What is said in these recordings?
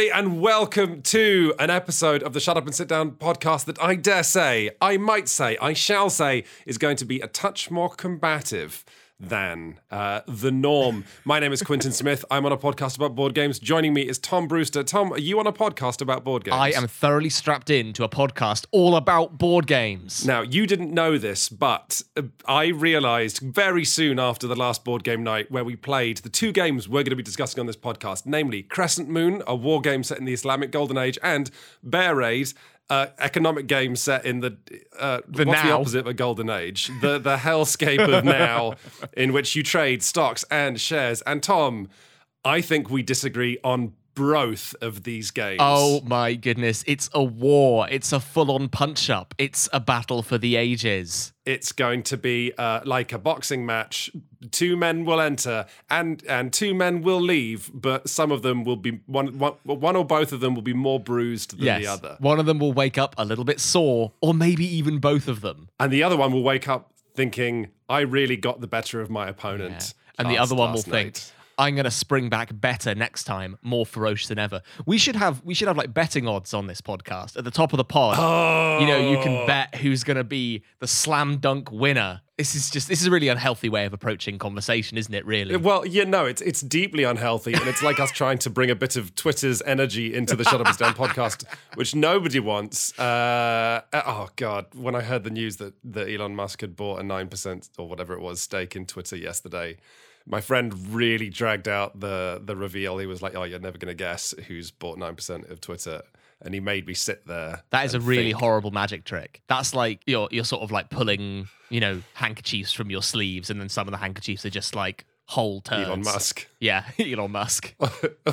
everybody, and welcome to an episode of the Shut Up and Sit Down podcast that I dare say, I might say, I shall say, is going to be a touch more combative than uh, the norm. My name is Quintin Smith. I'm on a podcast about board games. Joining me is Tom Brewster. Tom, are you on a podcast about board games? I am thoroughly strapped in to a podcast all about board games. Now, you didn't know this, but uh, I realized very soon after the last board game night where we played the two games we're going to be discussing on this podcast, namely Crescent Moon, a war game set in the Islamic Golden Age, and Bear Raid, uh, economic game set in the uh, The what's the opposite of a golden age? The the hellscape of now, in which you trade stocks and shares. And Tom, I think we disagree on both of these games. Oh my goodness, it's a war. It's a full on punch up. It's a battle for the ages. it's going to be uh, like a boxing match. Two men will enter, and and two men will leave, but some of them will be one one, one or both of them will be more bruised than Yes. the other, One of them will wake up a little bit sore, or maybe even both of them. and the other one will wake up thinking, "I really got the better of my opponent." And the other one will last think, night." I'm gonna spring back better next time, more ferocious than ever. We should have we should have like betting odds on this podcast at the top of the pod. You know, you Oh. can bet who's gonna be the slam dunk winner. This is just this is a really unhealthy way of approaching conversation, isn't it? Really? Well, yeah, no, it's it's deeply unhealthy, and it's like us trying to bring a bit of Twitter's energy into the Shut Up and Stand podcast, which nobody wants. Uh, oh God, when I heard the news that that Elon Musk had bought a nine percent or whatever it was stake in Twitter yesterday, my friend really dragged out the the reveal. He was like, "Oh, you're never going to guess who's bought nine percent of Twitter," and he made me sit there. That is a really think. horrible magic trick. That's like you're you're sort of like pulling, you know, handkerchiefs from your sleeves, and then some of the handkerchiefs are just like whole turds. Elon Musk. Yeah, Elon Musk.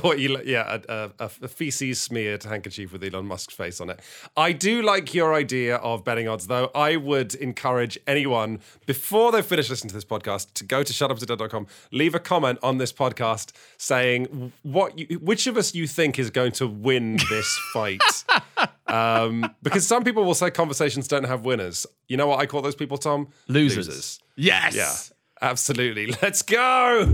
or Elon, yeah, a, a, a feces smeared handkerchief with Elon Musk's face on it. I do like your idea of betting odds, though. I would encourage anyone before they finish listening to this podcast to go to shutupandsitdown.com, leave a comment on this podcast saying what you, which of us you think is going to win this fight. um, because some people will say conversations don't have winners. You know what I call those people, Tom? Losers. Yes. Yeah, absolutely. Let's go.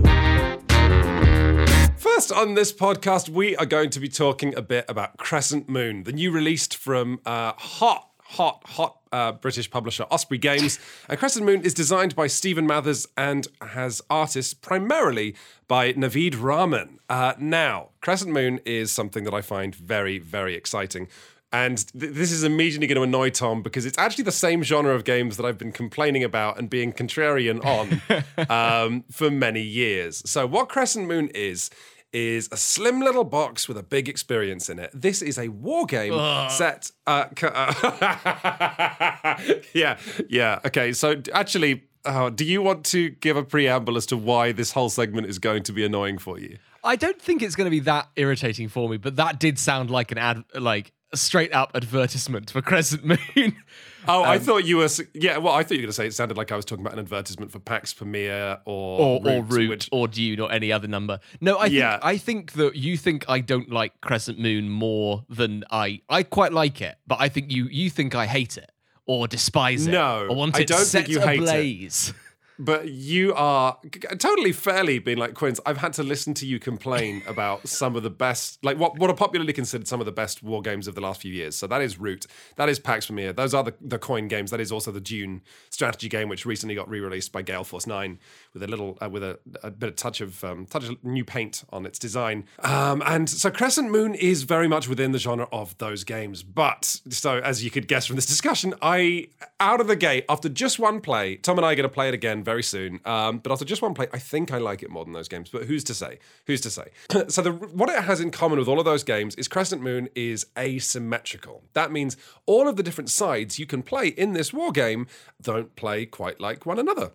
First on this podcast, we are going to be talking a bit about Crescent Moon, the new release from uh, hot, hot, hot uh, British publisher Osprey Games. And Crescent Moon is designed by Steven Mathers and has artists primarily by Naveed Rahman. Uh, now, Crescent Moon is something that I find very, very exciting. And th- this is immediately going to annoy Tom because it's actually the same genre of games that I've been complaining about and being contrarian on um, for many years. So, what Crescent Moon is, is a slim little box with a big experience in it. This is a war game set. Uh, c- uh, yeah, yeah. Okay, so actually. Uh, do you want to give a preamble as to why this whole segment is going to be annoying for you? I don't think it's going to be that irritating for me, but that did sound like an ad, like straight up advertisement for Crescent Moon. Oh, Um, I thought you were. Yeah, well, I thought you were going to say it sounded like I was talking about an advertisement for Pax Pamir or or, or Root, Root which- or Dune or any other number. No, I think Yeah. I think that you think I don't like Crescent Moon more than I. I quite like it, but I think you you think I hate it or despise it. No, or want I don't set think you hate it. But you are totally fairly being like Quinns. I've had to listen to you complain about some of the best, like what what are popularly considered some of the best war games of the last few years. So that is Root, that is Pax Pamir. Those are the, the coin games. That is also the Dune strategy game, which recently got re-released by Gale Force Nine with a little uh, with a, a bit of touch of um, touch of new paint on its design. Um, and so Crescent Moon is very much within the genre of those games. But so as you could guess from this discussion, I out of the gate after just one play, Tom and I are going to play it again very soon. Um, but after just one play, I think I like it more than those games. But who's to say? Who's to say? so the, what it has in common with all of those games is Crescent Moon is asymmetrical. That means all of the different sides you can play in this war game don't play quite like one another.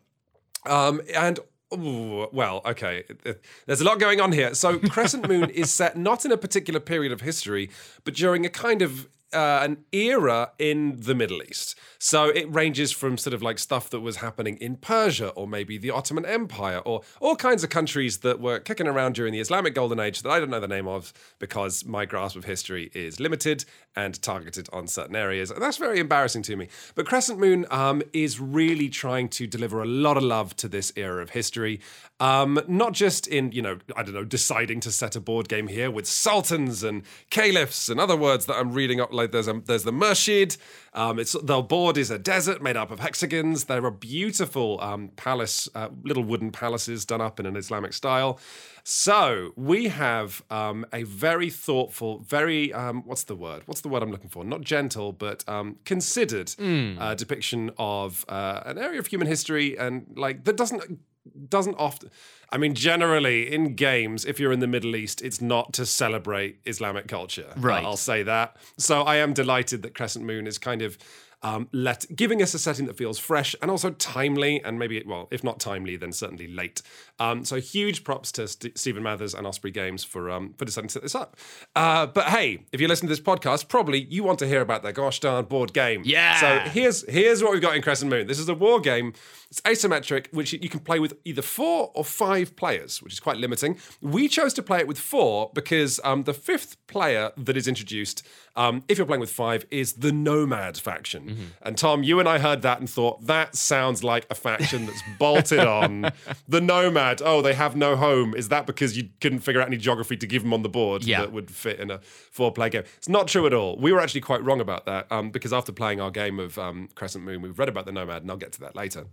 Um, and ooh, well, okay, there's a lot going on here. So Crescent Moon is set not in a particular period of history, but during a kind of uh, an era in the Middle East. So it ranges from sort of like stuff that was happening in Persia or maybe the Ottoman Empire or all kinds of countries that were kicking around during the Islamic Golden Age that I don't know the name of because my grasp of history is limited and targeted on certain areas. And that's very embarrassing to me. But Crescent Moon um, is really trying to deliver a lot of love to this era of history. Um, not just in, you know, I don't know, deciding to set a board game here with sultans and caliphs and other words that I'm reading up. Like there's a, there's the Murshid. Um, it's the board is a desert made up of hexagons. There are beautiful um, palace, uh, little wooden palaces done up in an Islamic style. So we have um, a very thoughtful, very um, what's the word? What's the word I'm looking for? Not gentle, but um, considered uh, depiction of uh, an area of human history, and like that doesn't doesn't often. I mean, generally in games, if you're in the Middle East, it's not to celebrate Islamic culture. Right. I'll say that. So I am delighted that Crescent Moon is kind of um, let giving us a setting that feels fresh and also timely, and maybe well, if not timely, then certainly late. Um, so huge props to St- Steven Mathers and Osprey Games for um, for deciding to set this up. Uh, but hey, if you listen to this podcast, probably you want to hear about their gosh darn board game. Yeah. So here's here's what we've got in Crescent Moon. This is a war game. It's asymmetric, which you can play with either four or five players, which is quite limiting. We chose to play it with four because um, the fifth player that is introduced, um, if you're playing with five, is the Nomad faction. And Tom, you and I heard that and thought that sounds like a faction that's bolted on. The Nomad, oh, they have no home. Is that because you couldn't figure out any geography to give them on the board Yeah. that would fit in a four-player game? It's not true at all. We were actually quite wrong about that um, because after playing our game of um, Crescent Moon, we've read about the Nomad, and I'll get to that later.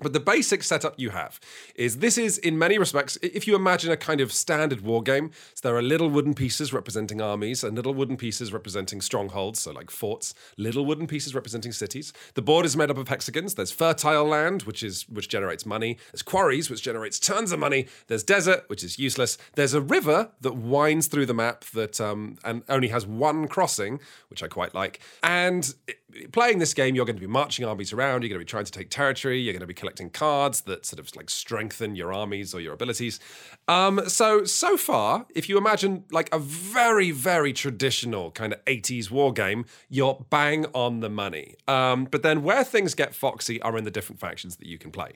But the basic setup you have is this is, in many respects, if you imagine a kind of standard war game, so there are little wooden pieces representing armies and little wooden pieces representing strongholds, so like forts, little wooden pieces representing cities. The board is made up of hexagons. There's fertile land, which is which generates money. There's quarries, which generates tons of money. There's desert, which is useless. There's a river that winds through the map that um, and only has one crossing, which I quite like. And i- playing this game, you're going to be marching armies around. You're going to be trying to take territory. You're going to be collecting cards that sort of like strengthen your armies or your abilities. Um, so so far, if you imagine like a very very traditional kind of 80s war game, you're bang on the money. Um, but then where things get foxy are in the different factions that you can play.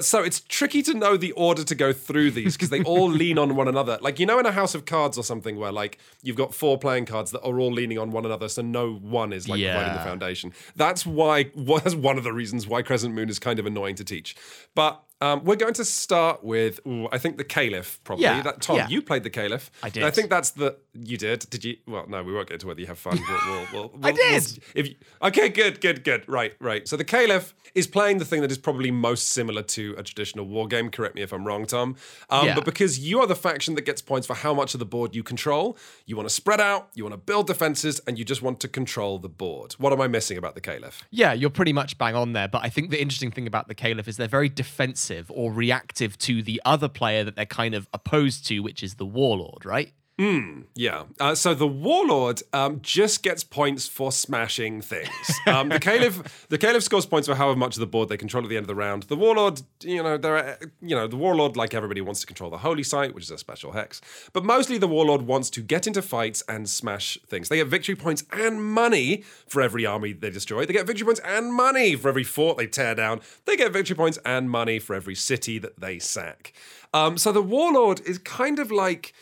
So it's tricky to know the order to go through these because they all lean on one another. Like you know, in a house of cards or something, where like you've got four playing cards that are all leaning on one another, so no one is like providing the Yeah. Foundation. That's why was one of the reasons why Crescent Moon is kind of annoying to teach. But um, we're going to start with, ooh, I think the Caliph probably. Yeah, That Tom, yeah. you played the Caliph. I And did. I think that's the you did. Did you? Well, no, we won't get into whether you have fun. We'll, we'll, we'll, I did. if you, okay, good, good, good. Right, right. So the Caliph is playing the thing that is probably most similar to a traditional war game. Correct me if I'm wrong, Tom. Um, Yeah. But because you are the faction that gets points for how much of the board you control, you want to spread out, you want to build defenses, and you just want to control the board. What am I missing about the Caliph? Yeah, you're pretty much bang on there. But I think the interesting thing about the Caliph is they're very defensive or reactive to the other player that they're kind of opposed to, which is the Warlord, right? Yeah. Uh, so the warlord um, just gets points for smashing things. Um, the caliph, the caliph scores points for however much of the board they control at the end of the round. The warlord, you know, there are, you know, the warlord, like everybody, wants to control the holy site, which is a special hex. But mostly, the warlord wants to get into fights and smash things. They get victory points and money for every army they destroy. They get victory points and money for every fort they tear down. They get victory points and money for every city that they sack. Um, so the warlord is kind of like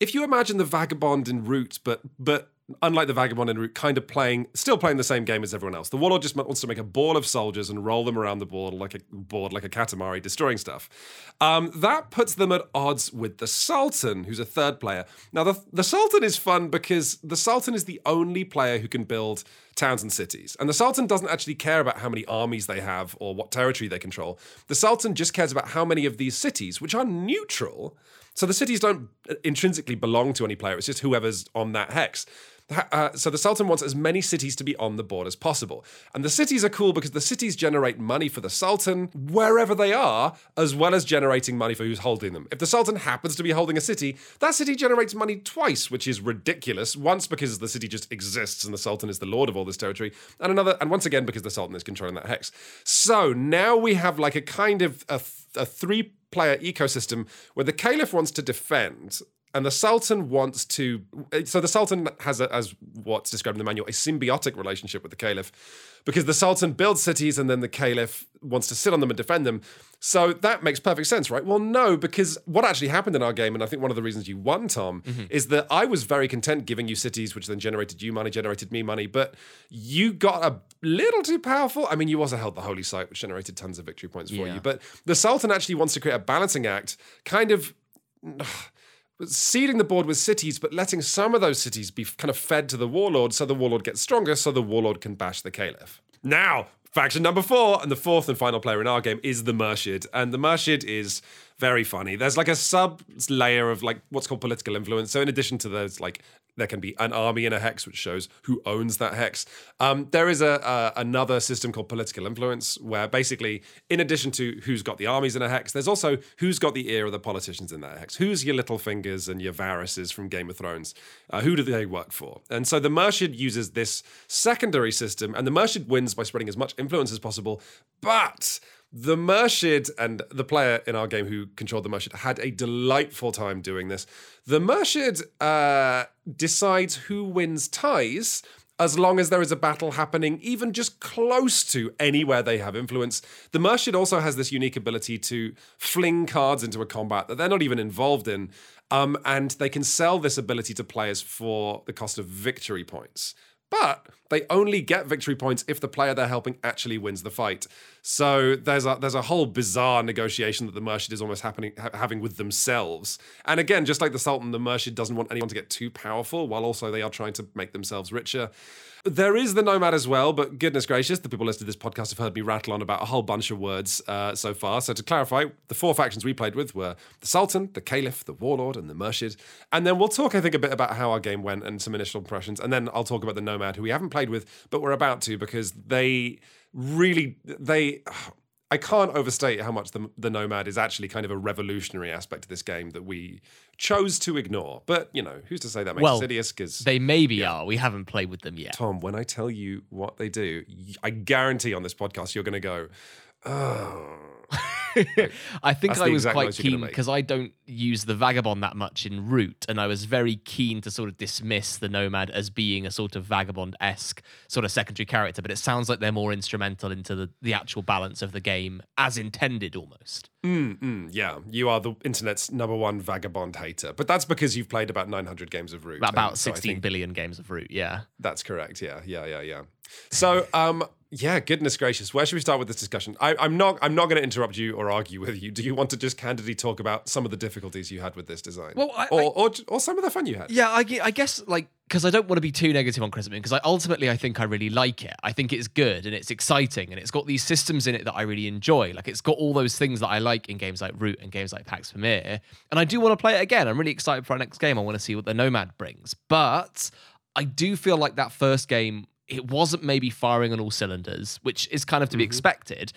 if you imagine the vagabond in Root, but but unlike the vagabond in Root, kind of playing, still playing the same game as everyone else. The warlord just wants to make a ball of soldiers and roll them around the board like a board like a katamari, destroying stuff. Um, that puts them at odds with the Sultan, who's a third player. Now the the Sultan is fun because the Sultan is the only player who can build towns and cities. And the Sultan doesn't actually care about how many armies they have or what territory they control. The Sultan just cares about how many of these cities, which are neutral, so the cities don't intrinsically belong to any player. It's just whoever's on that hex. Uh, so the Sultan wants as many cities to be on the board as possible. And the cities are cool because the cities generate money for the Sultan wherever they are, as well as generating money for who's holding them. If the Sultan happens to be holding a city, that city generates money twice, which is ridiculous. Once because the city just exists and the Sultan is the lord of all this territory, and another, and once again because the Sultan is controlling that hex. So now we have like a kind of a, a three player ecosystem where the Caliph wants to defend and the Sultan wants to. So the Sultan has, a, as what's described in the manual, a symbiotic relationship with the Caliph, because the Sultan builds cities and then the Caliph wants to sit on them and defend them. So that makes perfect sense, right? Well, no, because what actually happened in our game, and I think one of the reasons you won, Tom, mm-hmm. is that I was very content giving you cities, which then generated you money, generated me money, but you got a little too powerful. I mean, you also held the Holy Site, which generated tons of victory points for yeah. you. But the Sultan actually wants to create a balancing act, kind of seeding the board with cities, but letting some of those cities be kind of fed to the warlord so the warlord gets stronger so the warlord can bash the caliph. Now, faction number four, and the fourth and final player in our game is the Murshid. And the Murshid is very funny. There's like a sub layer of like what's called political influence. So in addition to those like there can be an army in a hex, which shows who owns that hex. Um, there is a, a, another system called political influence, where basically, in addition to who's got the armies in a hex, there's also who's got the ear of the politicians in that hex. Who's your Littlefingers and your Varyses from Game of Thrones? Uh, who do they work for? And so the Murshid uses this secondary system, and the Murshid wins by spreading as much influence as possible, but the Murshid and the player in our game who controlled the Murshid had a delightful time doing this. The Murshid uh, decides who wins ties as long as there is a battle happening, even just close to anywhere they have influence. The Murshid also has this unique ability to fling cards into a combat that they're not even involved in. Um, and they can sell this ability to players for the cost of victory points but they only get victory points if the player they're helping actually wins the fight. So there's a there's a whole bizarre negotiation that the Murshid is almost happening ha- having with themselves. And again, just like the Sultan, the Murshid doesn't want anyone to get too powerful, while also they are trying to make themselves richer. There is the Nomad as well, but goodness gracious, the people listening to this podcast have heard me rattle on about a whole bunch of words uh, so far. So to clarify, the four factions we played with were the Sultan, the Caliph, the Warlord, and the Murshid. And then we'll talk, I think, a bit about how our game went and some initial impressions. And then I'll talk about the Nomad, who we haven't played with, but we're about to because they really they I can't overstate how much the, the Nomad is actually kind of a revolutionary aspect of this game that we chose to ignore. But, you know, who's to say that makes well, Sidious? Because they maybe yeah. are. We haven't played with them yet. Tom, when I tell you what they do, I guarantee on this podcast you're going to go, oh. I think I was quite keen because I don't use the vagabond that much in Root, and I was very keen to sort of dismiss the nomad as being a sort of vagabond esque sort of secondary character. But it sounds like they're more instrumental into the, the actual balance of the game as intended almost. Mm, mm, yeah, you are the internet's number one vagabond hater, but that's because you've played about 900 games of Root. About so sixteen billion games of Root, yeah. That's correct. Yeah, yeah, yeah, yeah. So, um, yeah, goodness gracious. Where should we start with this discussion? I, am not. I'm not going to interrupt you or argue with you. Do you want to just candidly talk about some of the difficulties you had with this design? Well, I, or, I, or, or some of the fun you had. Yeah, I, I guess like because I don't want to be too negative on Moon because I ultimately I think I really like it. I think it's good and it's exciting and it's got these systems in it that I really enjoy. Like it's got all those things that I like in games like Root and games like Pax Pamir. And I do want to play it again. I'm really excited for our next game. I want to see what the Nomad brings. But I do feel like that first game it wasn't maybe firing on all cylinders, which is kind of to be mm-hmm. expected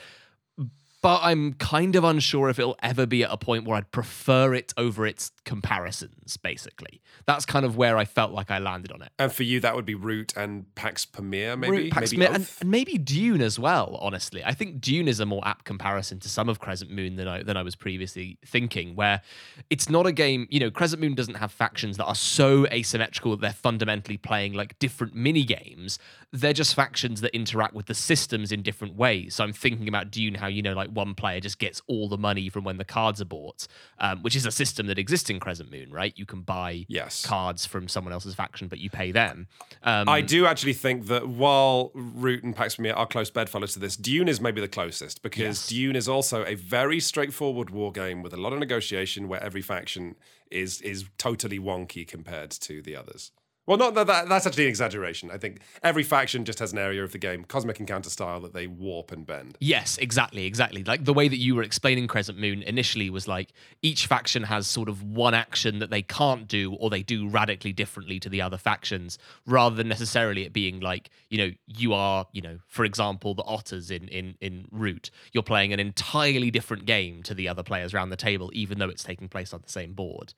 but I'm kind of unsure if it'll ever be at a point where I'd prefer it over its comparisons, basically. That's kind of where I felt like I landed on it. And for you, that would be Root and Pax Pamir, maybe? Root, Pax maybe Pamir, and, and, maybe Dune as well, honestly. I think Dune is a more apt comparison to some of Crescent Moon than I, than I was previously thinking, where it's not a game, you know, Crescent Moon doesn't have factions that are so asymmetrical that they're fundamentally playing like different mini games. They're just factions that interact with the systems in different ways. So I'm thinking about Dune, how, you know, like one player just gets all the money from when the cards are bought, um, which is a system that exists in Crescent Moon, right? You can buy yes. cards from someone else's faction, but you pay them. Um, I do actually think that while Root and Pax Pamir are close bedfellows to this, Dune is maybe the closest because yes. Dune is also a very straightforward war game with a lot of negotiation where every faction is is totally wonky compared to the others. Well, not that, that, that's actually an exaggeration. I think every faction just has an area of the game, cosmic encounter style, that they warp and bend. Yes, exactly, exactly. Like the way that you were explaining Crescent Moon initially was like each faction has sort of one action that they can't do or they do radically differently to the other factions, rather than necessarily it being like, you know, you are, you know, for example, the otters in in in Root. You're playing an entirely different game to the other players around the table, even though it's taking place on the same board.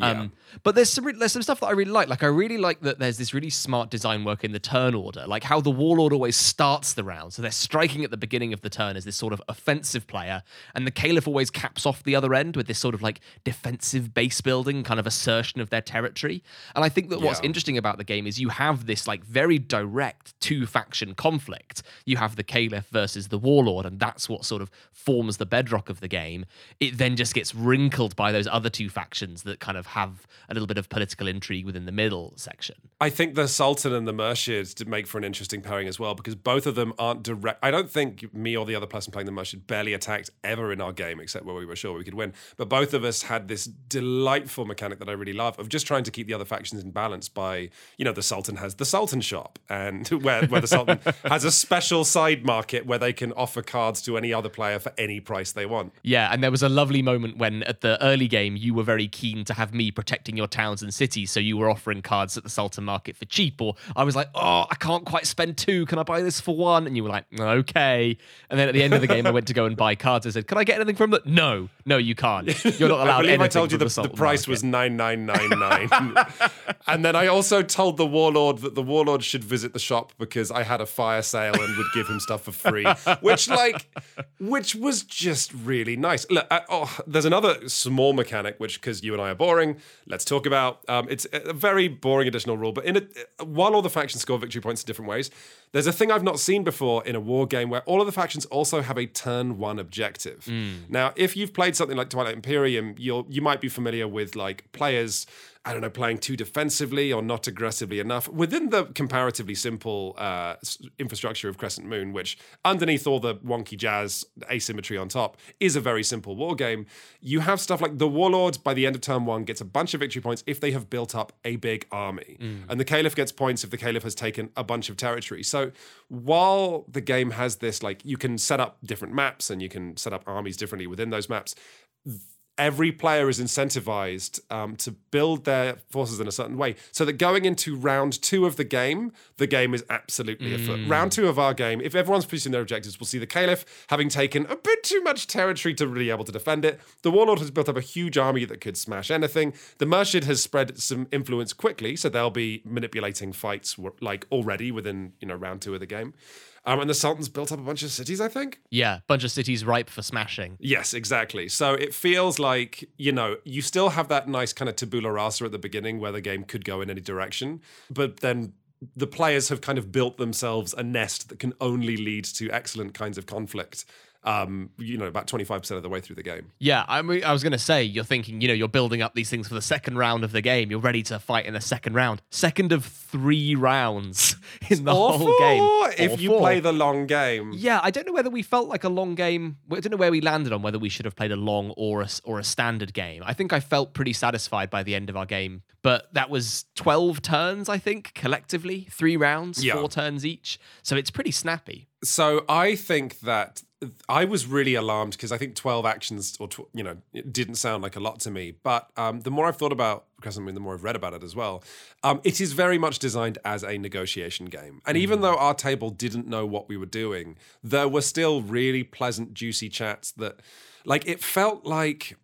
Um, but there's some re- there's some stuff that I really like. Like I really like that there's this really smart design work in the turn order. Like how the warlord always starts the round, so they're striking at the beginning of the turn as this sort of offensive player, and the caliph always caps off the other end with this sort of like defensive base building kind of assertion of their territory. And I think that what's Yeah. interesting about the game is you have this like very direct two faction conflict. You have the caliph versus the warlord, and that's what sort of forms the bedrock of the game. It then just gets wrinkled by those other two factions that kind of have a little bit of political intrigue within the middle section. I think the Sultan and the Murshid did make for an interesting pairing as well because both of them aren't direct. I don't think me or the other person playing the Murshid barely attacked ever in our game except where we were sure we could win. But both of us had this delightful mechanic that I really love of just trying to keep the other factions in balance by, you know, the Sultan has the Sultan shop and where, where the Sultan has a special side market where they can offer cards to any other player for any price they want. Yeah, and there was a lovely moment when at the early game you were very keen to have me protecting your towns and cities, so you were offering cards at the Sultan market for cheap, or I was like, oh, I can't quite spend two, can I buy this for one? And you were like, okay. And then at the end of the game, I went to go and buy cards. I said, can I get anything from that? No, no, you can't. You're not allowed I believe I told you the, the Sultan price market. was nine nine nine nine, and then I also told the warlord that the warlord should visit the shop because I had a fire sale and would give him stuff for free, which like, which was just really nice. Look, uh, oh, there's another small mechanic which, because you and I are boring, let's talk about. Um, it's a very boring additional rule, but in it, while all the factions score victory points in different ways, there's a thing I've not seen before in a war game where all of the factions also have a turn one objective. Now, if you've played something like Twilight Imperium, you'll you might be familiar with like players. I don't know, playing too defensively or not aggressively enough within the comparatively simple uh, infrastructure of Crescent Moon, which underneath all the wonky jazz asymmetry on top is a very simple war game. You have stuff like the Warlord by the end of turn one gets a bunch of victory points if they have built up a big army, and the Caliph gets points if the Caliph has taken a bunch of territory. So while the game has this, like you can set up different maps and you can set up armies differently within those maps every player is incentivized um, to build their forces in a certain way. So that going into round two of the game the game is absolutely afoot. Round two of our game if everyone's pursuing their objectives we'll see the caliph having taken a bit too much territory to really be able to defend it. The warlord has built up a huge army that could smash anything. The murshid has spread some influence quickly so they'll be manipulating fights like already within you know round two of the game um, and the sultan's built up a bunch of cities i think Yeah, bunch of cities ripe for smashing. Yes, exactly. So it feels like, you know, you still have that nice kind of tabula rasa at the beginning where the game could go in any direction, but then the players have kind of built themselves a nest that can only lead to excellent kinds of conflict. Um, you know, about 25% of the way through the game. Yeah, I mean, I was going to say, you're thinking, you know, you're building up these things for the second round of the game. You're ready to fight in the second round. Second of three rounds in the Or whole game. if Or you four. play the long game. Yeah, I don't know whether we felt like a long game. I don't know where we landed on whether we should have played a long or a, or a standard game. I think I felt pretty satisfied by the end of our game, but that was 12 turns, I think, collectively, three rounds, Yeah. four turns each. So it's pretty snappy. So I think that I was really alarmed because I think 12 actions or tw- you know it didn't sound like a lot to me. But um, the more I've thought about Crescent Moon, the more I've read about it as well. Um, it is very much designed as a negotiation game, and even though our table didn't know what we were doing, there were still really pleasant, juicy chats that, like, it felt like.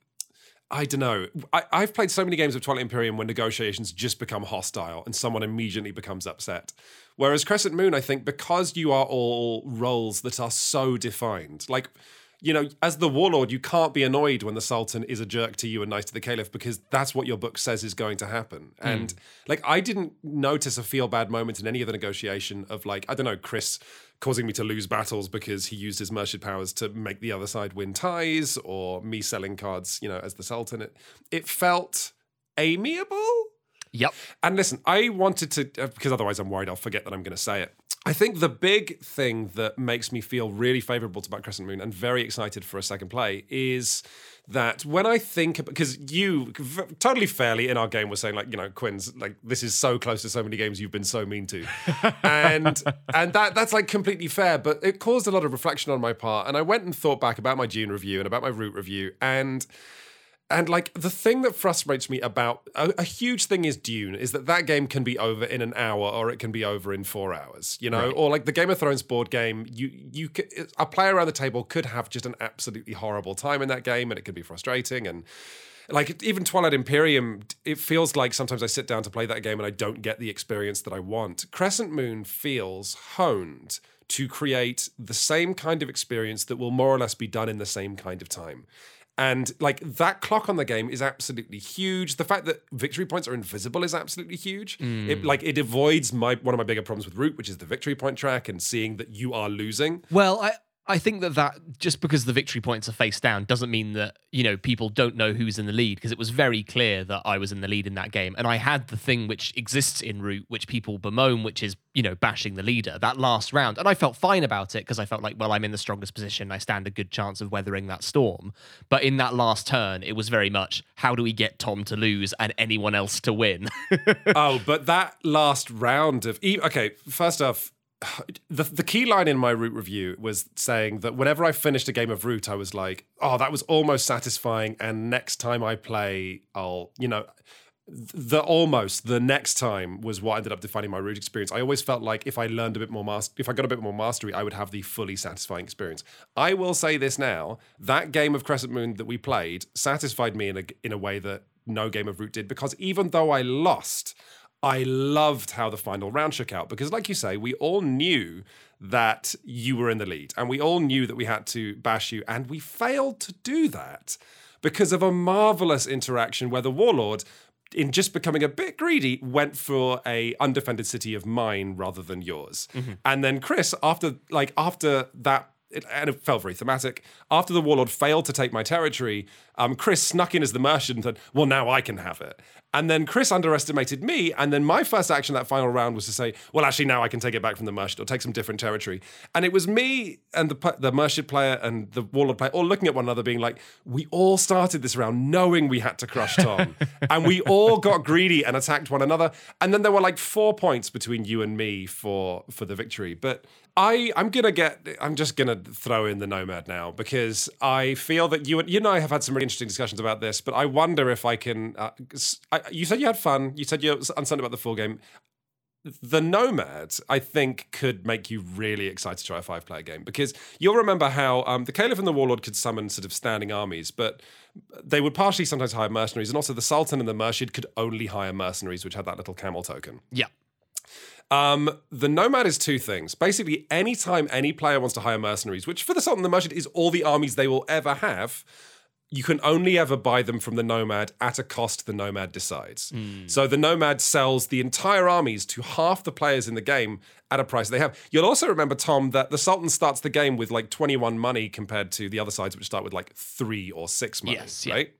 I don't know. I, I've played so many games of Twilight Imperium when negotiations just become hostile and someone immediately becomes upset. Whereas Crescent Moon, I think, because you are all roles that are so defined, like, you know, as the warlord, you can't be annoyed when the Sultan is a jerk to you and nice to the Caliph because that's what your book says is going to happen. Hmm. And like, I didn't notice a feel bad moment in any of the negotiation of like, I don't know, Chris causing me to lose battles because he used his Murshid powers to make the other side win ties, or me selling cards, you know, as the Sultan. It, it felt amiable. Yep. And listen, I wanted to, uh, because otherwise I'm worried I'll forget that I'm going to say it. I think the big thing that makes me feel really favorable to Back Crescent Moon and very excited for a second play is that when I think, because you totally fairly in our game were saying like, you know, Quinns like this is so close to so many games you've been so mean to, and and that that's like completely fair. But it caused a lot of reflection on my part, and I went and thought back about my Dune review and about my Root review, and and like the thing that frustrates me about a, a huge thing is Dune is that that game can be over in an hour or it can be over in four hours, you know, or like the Game of Thrones board game. You you a player around the table could have just an absolutely horrible time in that game, and it could be frustrating and. like even Twilight Imperium, it feels like sometimes I sit down to play that game and I don't get the experience that I want. Crescent Moon feels honed to create the same kind of experience that will more or less be done in the same kind of time. And like that clock on the game is absolutely huge. The fact that victory points are invisible is absolutely huge. Hmm. It like it avoids my one of my bigger problems with Root, which is the victory point track and seeing that you are losing. Well, I I think that that just because the victory points are face down doesn't mean that you know people don't know who's in the lead because it was very clear that I was in the lead in that game. And I had the thing which exists in Root which people bemoan which is you know bashing the leader that last round. And I felt fine about it because I felt like well I'm in the strongest position. I stand a good chance of weathering that storm. But in that last turn it was very much how do we get Tom to lose and anyone else to win? Oh, but that last round of okay, first off, the the key line in my root review was saying that whenever I finished a game of root, I was like, oh, that was almost satisfying, and next time I play, I'll you know. The almost the next time was what ended up defining my root experience. I always felt like if I learned a bit more master, if I got a bit more mastery, I would have the fully satisfying experience. I will say this now: that game of Crescent Moon that we played satisfied me in a in a way that no game of root did. Because even though I lost, I loved how the final round shook out because, like you say, we all knew that you were in the lead and we all knew that we had to bash you, and we failed to do that because of a marvelous interaction where the warlord in just becoming a bit greedy went for a undefended city of mine rather than yours and then chris after like after that it, and it felt very thematic. After the warlord failed to take my territory, um, Chris snuck in as the Murshid and said, "Well, now I can have it." And then Chris underestimated me, and then my first action that final round was to say, "Well, actually, now I can take it back from the Murshid or take some different territory." And it was me and the the Murshid player and the warlord player all looking at one another, being like, "We all started this round knowing we had to crush Tom, and we all got greedy and attacked one another." And then there were like four points between you and me for for the victory, but. I I'm gonna get I'm just gonna throw in the nomad now because I feel that you and you and I have had some really interesting discussions about this, but I wonder if I can. Uh, I, you said you had fun. You said you're uncertain about the full game. The nomad, I think, could make you really excited to try a five player game because you'll remember how um, the Caliph and the Warlord could summon sort of standing armies, but they would partially sometimes hire mercenaries, and also the Sultan and the Murshid could only hire mercenaries, which had that little camel token. yeah Um, the Nomad is two things. Basically, anytime any player wants to hire mercenaries, which for the Sultan and the Murshid is all the armies they will ever have, you can only ever buy them from the Nomad at a cost the Nomad decides. So the Nomad sells the entire armies to half the players in the game at a price they have. You'll also remember, Tom, that the Sultan starts the game with like 21 money compared to the other sides, which start with like three or six money, Yes, yeah. right?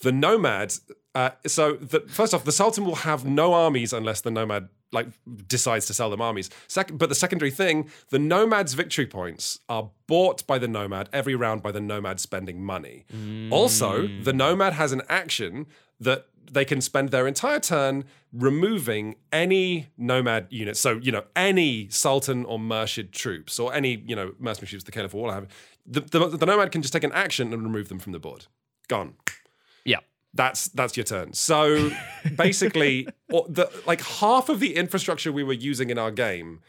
The Nomad, uh, so the, first off, the Sultan will have no armies unless the Nomad like decides to sell them armies. Second, but the secondary thing, the Nomad's victory points are bought by the Nomad every round by the Nomad spending money. Also, mm. the Nomad has an action that they can spend their entire turn removing any nomad unit. So, you know, any Sultan or Murshid troops or any, you know, mercenary troops the Caliph will have. The, the, the nomad can just take an action and remove them from the board. Gone yeah that's that's your turn. So basically, the like half of the infrastructure we were using in our game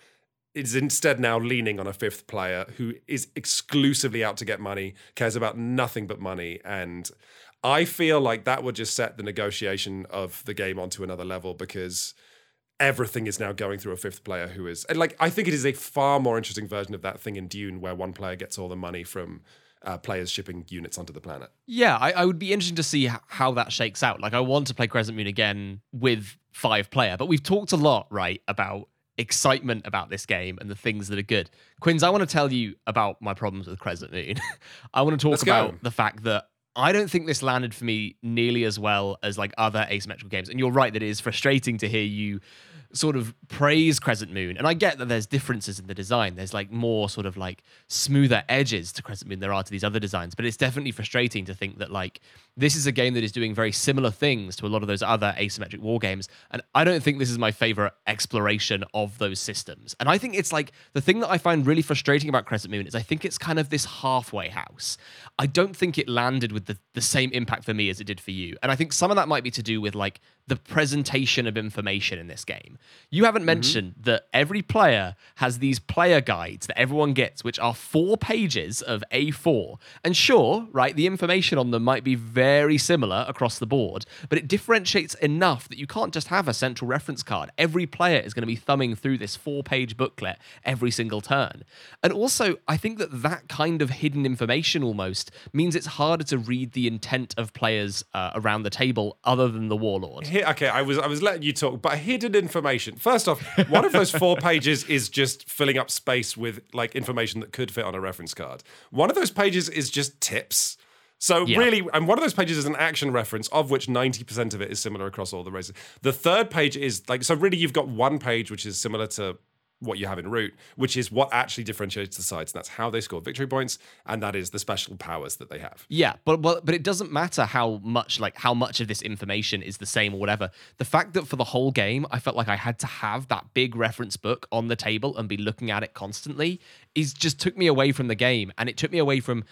is instead now leaning on a fifth player who is exclusively out to get money, cares about nothing but money, and I feel like that would just set the negotiation of the game onto another level because everything is now going through a fifth player who is and like I think it is a far more interesting version of that thing in Dune where one player gets all the money from uh, players shipping units onto the planet. Yeah, I, I would be interested to see how that shakes out. Like, I want to play Crescent Moon again with five player, but we've talked a lot, right, about excitement about this game and the things that are good. Quinns, I want to tell you about my problems with Crescent Moon. I want to talk Let's go. about the fact that I don't think this landed for me nearly as well as like other asymmetrical games. And you're right that it is frustrating to hear you sort of praise Crescent Moon. And I get that there's differences in the design. There's like more sort of like smoother edges to Crescent Moon there are to these other designs. But it's definitely frustrating to think that like this is a game that is doing very similar things to a lot of those other asymmetric war games. And I don't think this is my favorite exploration of those systems. And I think it's like the thing that I find really frustrating about Crescent Moon is I think it's kind of this halfway house. I don't think it landed with the, the same impact for me as it did for you. And I think some of that might be to do with like the presentation of information in this game. You haven't mm-hmm. mentioned that every player has these player guides that everyone gets, which are four pages of A4. And sure, right, the information on them might be very similar across the board, but it differentiates enough that you can't just have a central reference card. Every player is going to be thumbing through this four page booklet every single turn. And also, I think that that kind of hidden information almost means it's harder to read the intent of players uh, around the table other than the warlord. Here, okay, I was I was letting you talk, but hidden information. First off, one of those four pages is just filling up space with like information that could fit on a reference card. One of those pages is just tips. So Yeah. really, and one of those pages is an action reference, of which ninety percent of it is similar across all the races. The third page is like so. Really, you've got one page which is similar to what you have in Root, which is what actually differentiates the sides. And that's how they score victory points, and that is the special powers that they have. Yeah, but but but it doesn't matter how much like how much of this information is the same or whatever. The fact that for the whole game I felt like I had to have that big reference book on the table and be looking at it constantly is just took me away from the game and it took me away from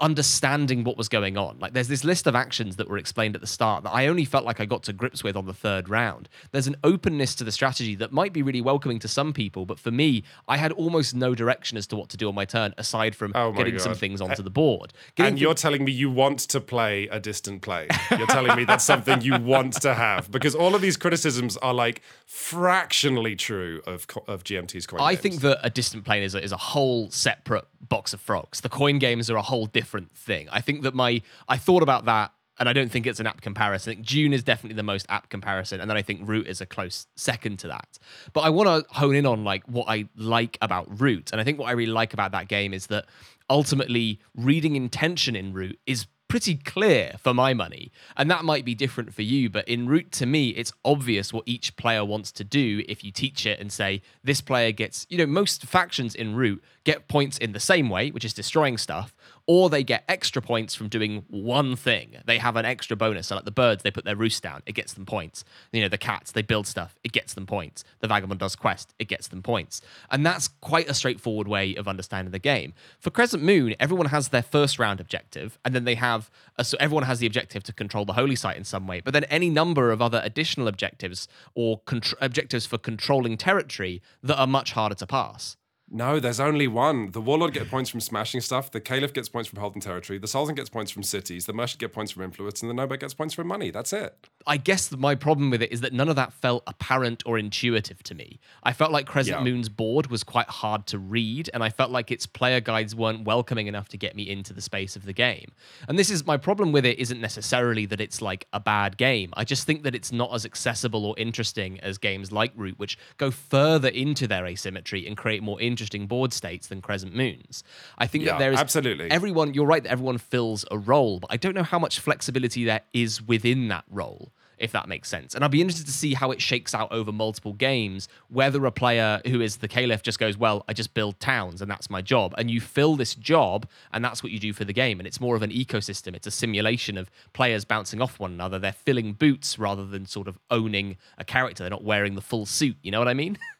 understanding what was going on. Like there's this list of actions that were explained at the start that I only felt like I got to grips with on the third round. There's an openness to the strategy that might be really welcoming to some people, but for me, I had almost no direction as to what to do on my turn aside from Oh getting some things onto the board. Getting And you're telling me you want to play a Distant Plain. You're telling me that's something you want to have because all of these criticisms are like fractionally true of of GMT's coin. I games. think that a Distant Plain is a, is a whole separate box of frogs. The coin games are a whole different thing. I think that my I thought about that, and I don't think it's an apt comparison. I think Dune is definitely the most apt comparison, and then I think Root is a close second to that. But I want to hone in on like what I like about Root, and I think what I really like about that game is that ultimately reading intention in Root is pretty clear for my money. And that might be different for you, but in Root to me, it's obvious what each player wants to do if you teach it and say, this player gets, you know, most factions in Root get points in the same way, which is destroying stuff, or they get extra points from doing one thing. They have an extra bonus. So like the birds, they put their roost down, it gets them points. You know, the cats, they build stuff, it gets them points. The vagabond does quest, it gets them points. And that's quite a straightforward way of understanding the game. For Crescent Moon, everyone has their first round objective, and then they have a, so everyone has the objective to control the holy site in some way. But then any number of other additional objectives or contr- objectives for controlling territory that are much harder to pass. No. There's only one. The warlord gets points from smashing stuff. The caliph gets points from holding territory. The sultan gets points from cities. The Murshid gets points from influence, and the nomad gets points from money. That's it. I guess my problem with it is that none of that felt apparent or intuitive to me. I felt like Crescent Yeah. Moon's board was quite hard to read, and I felt like its player guides weren't welcoming enough to get me into the space of the game. And this is my problem with it isn't necessarily that it's like a bad game. I just think that it's not as accessible or interesting as games like Root, which go further into their asymmetry and create more interesting board states than Crescent Moons. I think Yeah, that there is absolutely. everyone you're right that everyone fills a role but i don't know how much flexibility there is within that role if that makes sense. And I'd be interested to see how it shakes out over multiple games whether a player who is the caliph just goes well i just build towns and that's my job. And you fill this job and that's what you do for the game. And it's more of an ecosystem. It's a simulation of players bouncing off one another. They're filling boots rather than sort of owning a character. They're not wearing the full suit. You know what i mean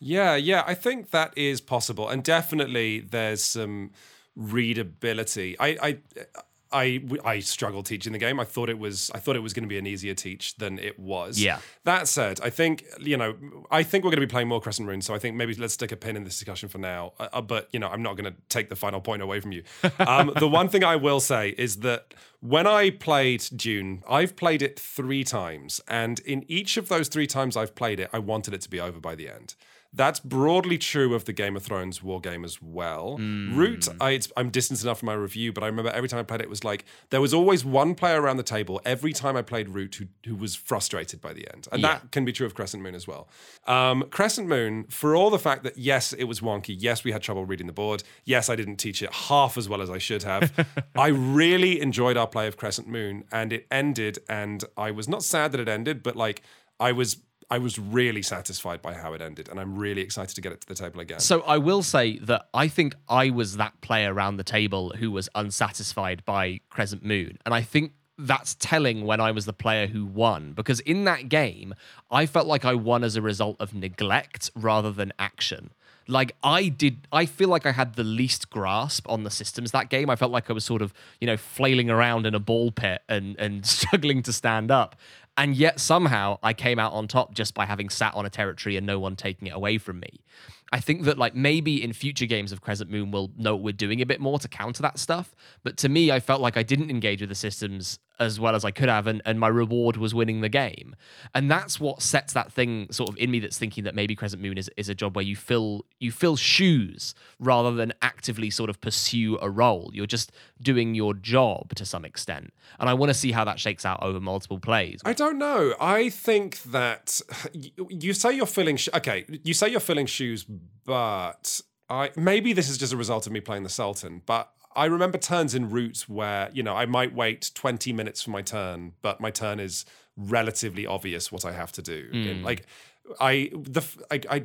Yeah, yeah, I think that is possible, and definitely there's some readability. I, I, I, I struggled teaching the game. I thought it was, I thought it was going to be an easier teach than it was. Yeah. That said, I think you know, I think we're going to be playing more Crescent Moon, so I think maybe let's stick a pin in this discussion for now. Uh, uh, but you know, I'm not going to take the final point away from you. Um, the one thing I will say is that when I played Dune, I've played it three times, and in each of those three times I've played it, I wanted it to be over by the end. That's broadly true of the Game of Thrones war game as well. Root, I, I'm distant enough from my review, but I remember every time I played it, it was like there was always one player around the table every time I played Root who, who was frustrated by the end. And Yeah. that can be true of Crescent Moon as well. Um, Crescent Moon, for all the fact that yes, it was wonky, yes, we had trouble reading the board, yes, I didn't teach it half as well as I should have. I really enjoyed our play of Crescent Moon, and it ended, and I was not sad that it ended, but like I was. I was really satisfied by how it ended, and I'm really excited to get it to the table again. So I will say that I think I was that player around the table who was unsatisfied by Crescent Moon. And I think that's telling when I was the player who won because in that game, I felt like I won as a result of neglect rather than action. Like I did, I feel like I had the least grasp on the systems that game. I felt like I was sort of, you know, flailing around in a ball pit and and struggling to stand up. And yet somehow I came out on top just by having sat on a territory and no one taking it away from me. I think that like maybe in future games of Crescent Moon we'll know we're doing a bit more to counter that stuff. But to me, I felt like I didn't engage with the systems as well as I could have, and, and my reward was winning the game. And that's what sets that thing sort of in me that's thinking that maybe Crescent Moon is, is a job where you fill you fill shoes rather than actively sort of pursue a role. You're just doing your job to some extent. And I want to see how that shakes out over multiple plays. I don't know. I think that you, say you're filling. Sh- okay, you say you're filling shoes, but I maybe this is just a result of me playing the Sultan, but I remember turns in routes where, you know, I might wait 20 minutes for my turn, but my turn is relatively obvious what I have to do. Mm. Like I the I, I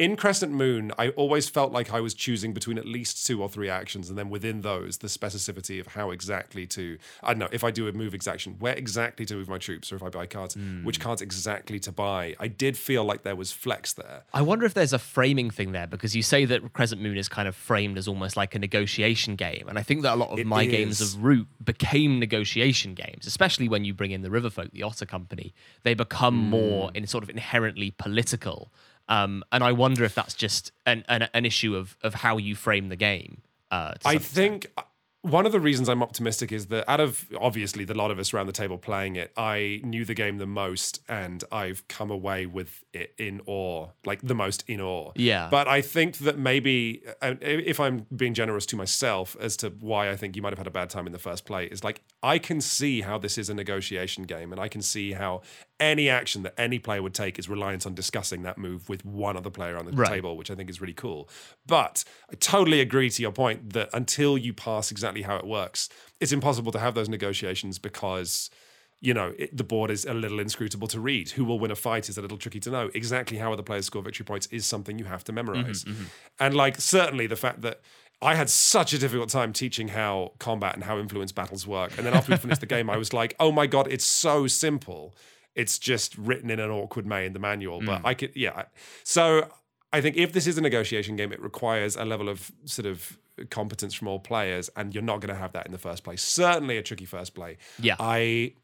in Crescent Moon, I always felt like I was choosing between at least two or three actions, and then within those, the specificity of how exactly to I don't know if I do a move exaction, where exactly to move my troops, or if I buy cards, Hmm. which cards exactly to buy. I did feel like there was flex there. I wonder if there's a framing thing there because you say that Crescent Moon is kind of framed as almost like a negotiation game. And I think that a lot of It my games of Root became negotiation games, especially when you bring in the Riverfolk, the Otter Company. They become Hmm. more in sort of inherently political. Um, and I wonder if that's just an, an, an issue of, of how you frame the game. Uh, I some extent. think uh, one of the reasons I'm optimistic is that out of obviously the lot of us around the table playing it, I knew the game the most and I've come away with it in awe, like the most in awe. Yeah. But I think that maybe, uh, if I'm being generous to myself as to why I think you might have had a bad time in the first play, is like I can see how this is a negotiation game and I can see how any action that any player would take is reliant on discussing that move with one other player on the Right. table, which I think is really cool. But I totally agree to your point that until you pass exactly how it works, it's impossible to have those negotiations because you know it, the board is a little inscrutable to read. Who will win a fight is a little tricky to know. Exactly how other players score victory points is something you have to mm-hmm, memorize. Mm-hmm. And like certainly the fact that I had such a difficult time teaching how combat and how influence battles work. And then after we finished the game, I was like, oh my God, it's so simple. It's just written in an awkward way in the manual. But mm. I could, yeah. So I think if this is a negotiation game, it requires a level of sort of competence from all players, and you're not going to have that in the first place. Certainly a tricky first play. Yeah. I,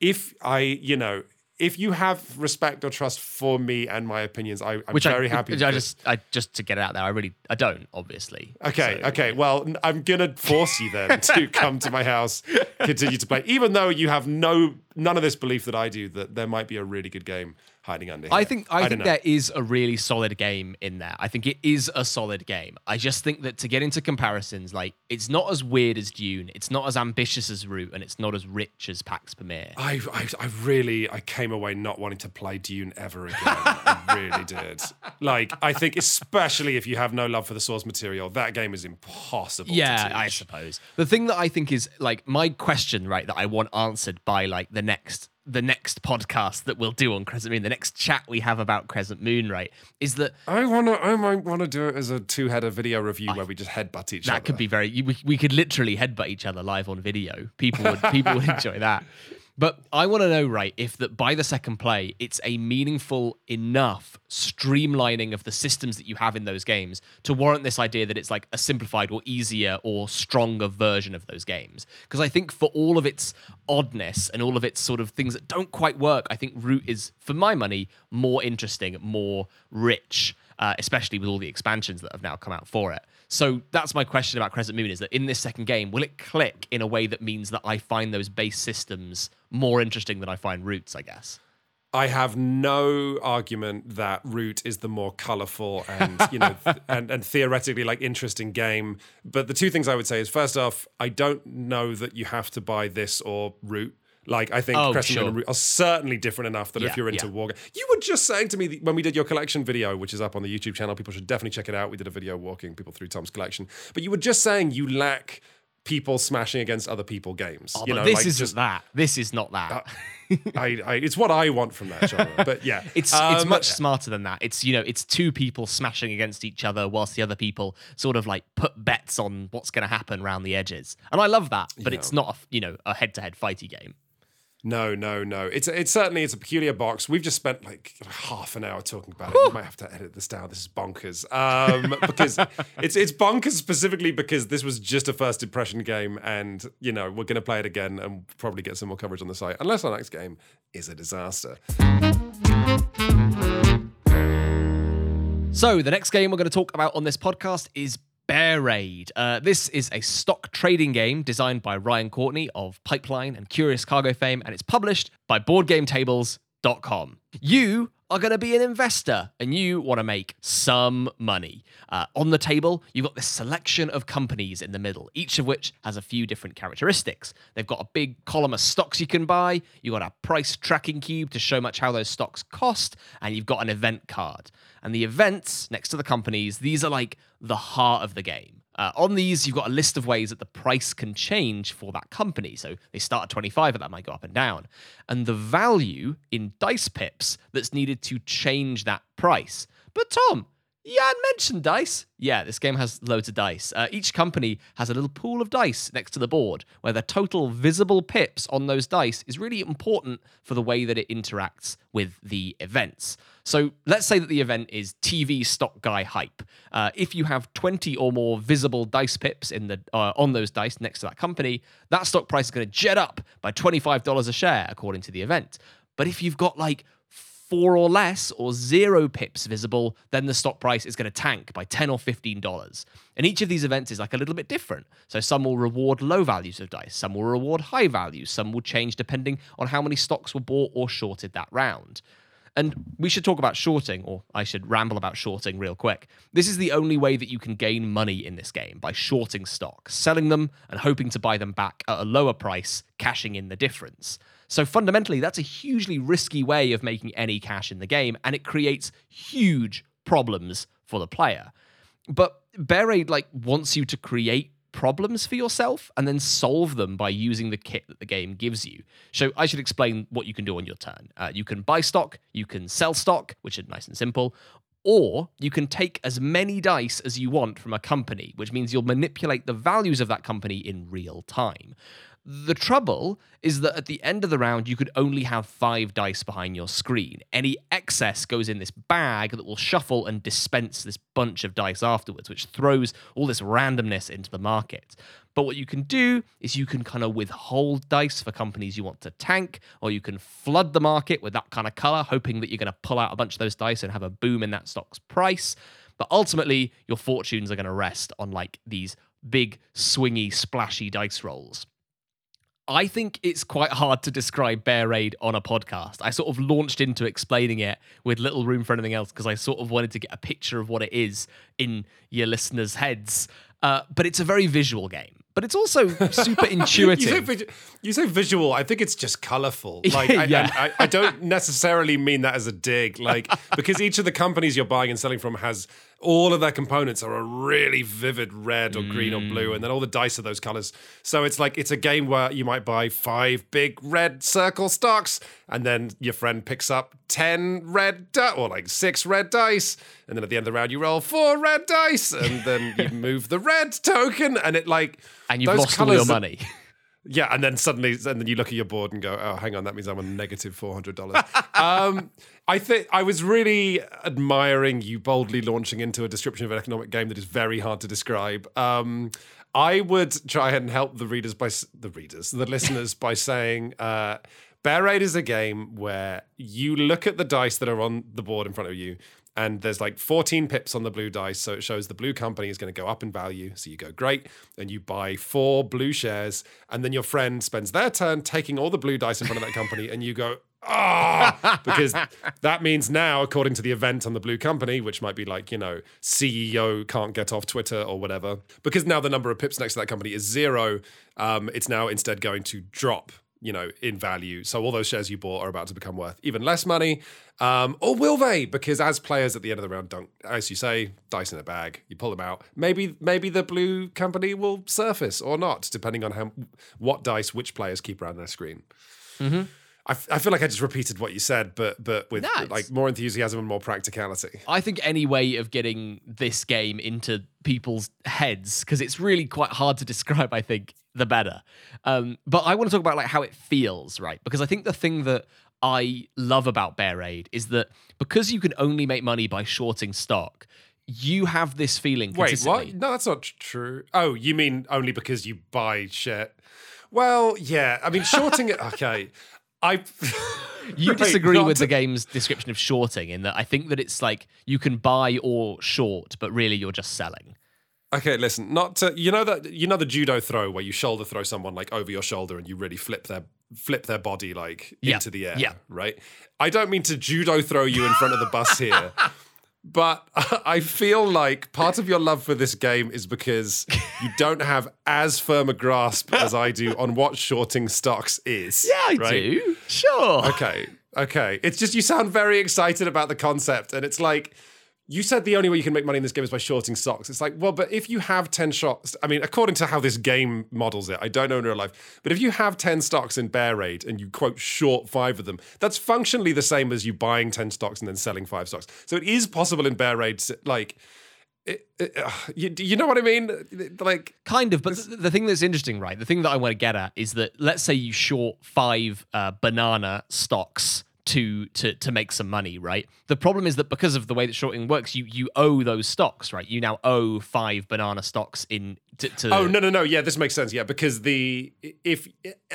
if I, you know, if you have respect or trust for me and my opinions, I, I'm which very I, happy. I just, I just to get it out there, I really, I don't, obviously. Okay, So- okay. Well, I'm gonna force you then to come to my house, continue to play, even though you have no none of this belief that I do that there might be a really good game hiding under here. I think I, don't think there is a really solid game in there. I think it is a solid game. I just think that to get into comparisons, like it's not as weird as Dune, it's not as ambitious as Root, and it's not as rich as Pax Pamir. I, I, I really, I came away not wanting to play Dune ever again. I really did. Like, I think especially if you have no love for the source material, that game is impossible. Yeah, to I suppose. The thing that I think is like my question, right, that I want answered by like the next the next podcast that we'll do on Crescent Moon, the next chat we have about Crescent Moon, right, is that I wanna, I might want to do it as a two-header video review where we just headbutt each other. that could be very we, we could literally headbutt each other live on video people would people would enjoy that but i want to know right if that by the second play it's a meaningful enough streamlining of the systems that you have in those games to warrant this idea that it's like a simplified or easier or stronger version of those games because i think for all of its oddness and all of its sort of things that don't quite work i think root is for my money more interesting more rich uh, especially with all the expansions that have now come out for it. So that's my question about Crescent Moon: is that in this second game, will it click in a way that means that I find those base systems more interesting than I find Roots? I guess. I have no argument that Root is the more colorful and you know th- and and theoretically like interesting game. But the two things I would say is first off, I don't know that you have to buy this or Root. Like I think Oh, Crescent Moon sure. and Root are certainly different enough that Yeah, if you're into yeah. war, you were just saying to me when we did your collection video, which is up on the YouTube channel, people should definitely check it out. We did a video walking people through Tom's collection, but you were just saying you lack people smashing against other people games. Oh, you know, this like isn't just that. This is not that. I, I, it's what I want from that genre. But yeah, It's it's Um, much smarter than that. It's you know it's two people smashing against each other whilst the other people sort of like put bets on what's going to happen around the edges, and I love that. But it's not a you know a head to head fighty game. No, no, no. It's it's certainly it's a peculiar box. We've just spent like half an hour talking about it. We might have to edit this down. This is bonkers. Um, because it's it's bonkers specifically because this was just a first impression game, and you know we're going to play it again and probably get some more coverage on the site, unless our next game is a disaster. So, the next game we're going to talk about on this podcast is Bear Raid. Uh, this is a stock trading game designed by Ryan Courtney of Pipeline and Curious Cargo fame, and it's published by BoardGameTables.com. You are going to be an investor and you want to make some money. Uh, on the table, you've got this selection of companies in the middle, each of which has a few different characteristics. They've got a big column of stocks you can buy, you've got a price tracking cube to show much how those stocks cost, and you've got an event card. And the events next to the companies, these are like the heart of the game. Uh, on these, you've got a list of ways that the price can change for that company. So they start at 25, but that might go up and down. And the value in dice pips that's needed to change that price. But Tom, you hadn't mentioned dice. Yeah, this game has loads of dice. Uh, each company has a little pool of dice next to the board, where the total visible pips on those dice is really important for the way that it interacts with the events. So let's say that the event is TV stock guy hype. Uh, if you have 20 or more visible dice pips in the uh, on those dice next to that company, that stock price is going to jet up by $25 a share according to the event. But if you've got like four or less or zero pips visible, then the stock price is going to tank by 10 or $15. And each of these events is like a little bit different. So some will reward low values of dice, some will reward high values, some will change depending on how many stocks were bought or shorted that round. And we should talk about shorting, or I should ramble about shorting real quick. This is the only way that you can gain money in this game by shorting stocks, selling them and hoping to buy them back at a lower price, cashing in the difference. So fundamentally, that's a hugely risky way of making any cash in the game, and it creates huge problems for the player. But Bear Raid like wants you to create problems for yourself and then solve them by using the kit that the game gives you. So I should explain what you can do on your turn. Uh, you can buy stock, you can sell stock, which is nice and simple, or you can take as many dice as you want from a company, which means you'll manipulate the values of that company in real time. The trouble is that at the end of the round, you could only have five dice behind your screen. Any excess goes in this bag that will shuffle and dispense this bunch of dice afterwards, which throws all this randomness into the market. But what you can do is you can kind of withhold dice for companies you want to tank, or you can flood the market with that kind of color, hoping that you're going to pull out a bunch of those dice and have a boom in that stock's price. But ultimately, your fortunes are going to rest on like these big, swingy, splashy dice rolls. I think it's quite hard to describe Bear Raid on a podcast. I sort of launched into explaining it with little room for anything else because I sort of wanted to get a picture of what it is in your listeners' heads. Uh, but it's a very visual game. But it's also super intuitive. you, say, you, say, visual. I think it's just colorful. Like, I, yeah. I, I, I, don't necessarily mean that as a dig. Like, because each of the companies you're buying and selling from has all of their components are a really vivid red or green or mm. blue, and then all the dice are those colors. So it's like it's a game where you might buy five big red circle stocks, and then your friend picks up ten red di- or like six red dice, and then at the end of the round you roll four red dice, and then you move the red token, and it like and you've lost all your money. Yeah, and then suddenly, and then you look at your board and go, "Oh, hang on, that means I'm on negative four hundred dollars." um, I think I was really admiring you boldly launching into a description of an economic game that is very hard to describe. Um, I would try and help the readers by the readers, the listeners, by saying. Uh, Bear Raid is a game where you look at the dice that are on the board in front of you, and there's like 14 pips on the blue dice. So it shows the blue company is going to go up in value. So you go, great. And you buy four blue shares. And then your friend spends their turn taking all the blue dice in front of that company. And you go, ah, because that means now, according to the event on the blue company, which might be like, you know, CEO can't get off Twitter or whatever, because now the number of pips next to that company is zero, um, it's now instead going to drop you know, in value. So all those shares you bought are about to become worth even less money. Um, or will they? Because as players at the end of the round don't, as you say, dice in a bag, you pull them out. Maybe maybe the blue company will surface or not, depending on how what dice which players keep around their screen. Mm-hmm. I, f- I feel like I just repeated what you said, but but with Nice. like more enthusiasm and more practicality. I think any way of getting this game into people's heads, because it's really quite hard to describe, I think, the better. Um, but I want to talk about like how it feels, right? Because I think the thing that I love about Bear Raid is that because you can only make money by shorting stock, you have this feeling Wait, what? No, that's not true. Oh, you mean only because you buy shit? Well, yeah. I mean, shorting it. Okay, I. You disagree with the game's description of shorting in that I think that it's like you can buy or short, but really you're just selling. Okay, listen. Not to you know that you know the judo throw where you shoulder throw someone like over your shoulder and you really flip their flip their body like Yeah, into the air. yeah. Right. I don't mean to judo throw you in front of the bus here. But I feel like part of your love for this game is because you don't have as firm a grasp as I do on what shorting stocks is. Yeah, I right? do. Sure. Okay. Okay. It's just you sound very excited about the concept. And it's like, you said the only way you can make money in this game is by shorting stocks. It's like, well, but if you have 10 shots, I mean, according to how this game models it, I don't know in real life, but if you have 10 stocks in Bear Raid and you quote short five of them, that's functionally the same as you buying 10 stocks and then selling five stocks. So it is possible in Bear Raid, like, it, it, uh, you, you know what I mean? Like, Kind of, but th- the thing that's interesting, right? The thing that I want to get at is that let's say you short five uh, banana stocks to to to make some money, right? The problem is that because of the way that shorting works, you you owe those stocks, right? You now owe five banana stocks in to. to Oh no no no! Yeah, this makes sense. Yeah, because the if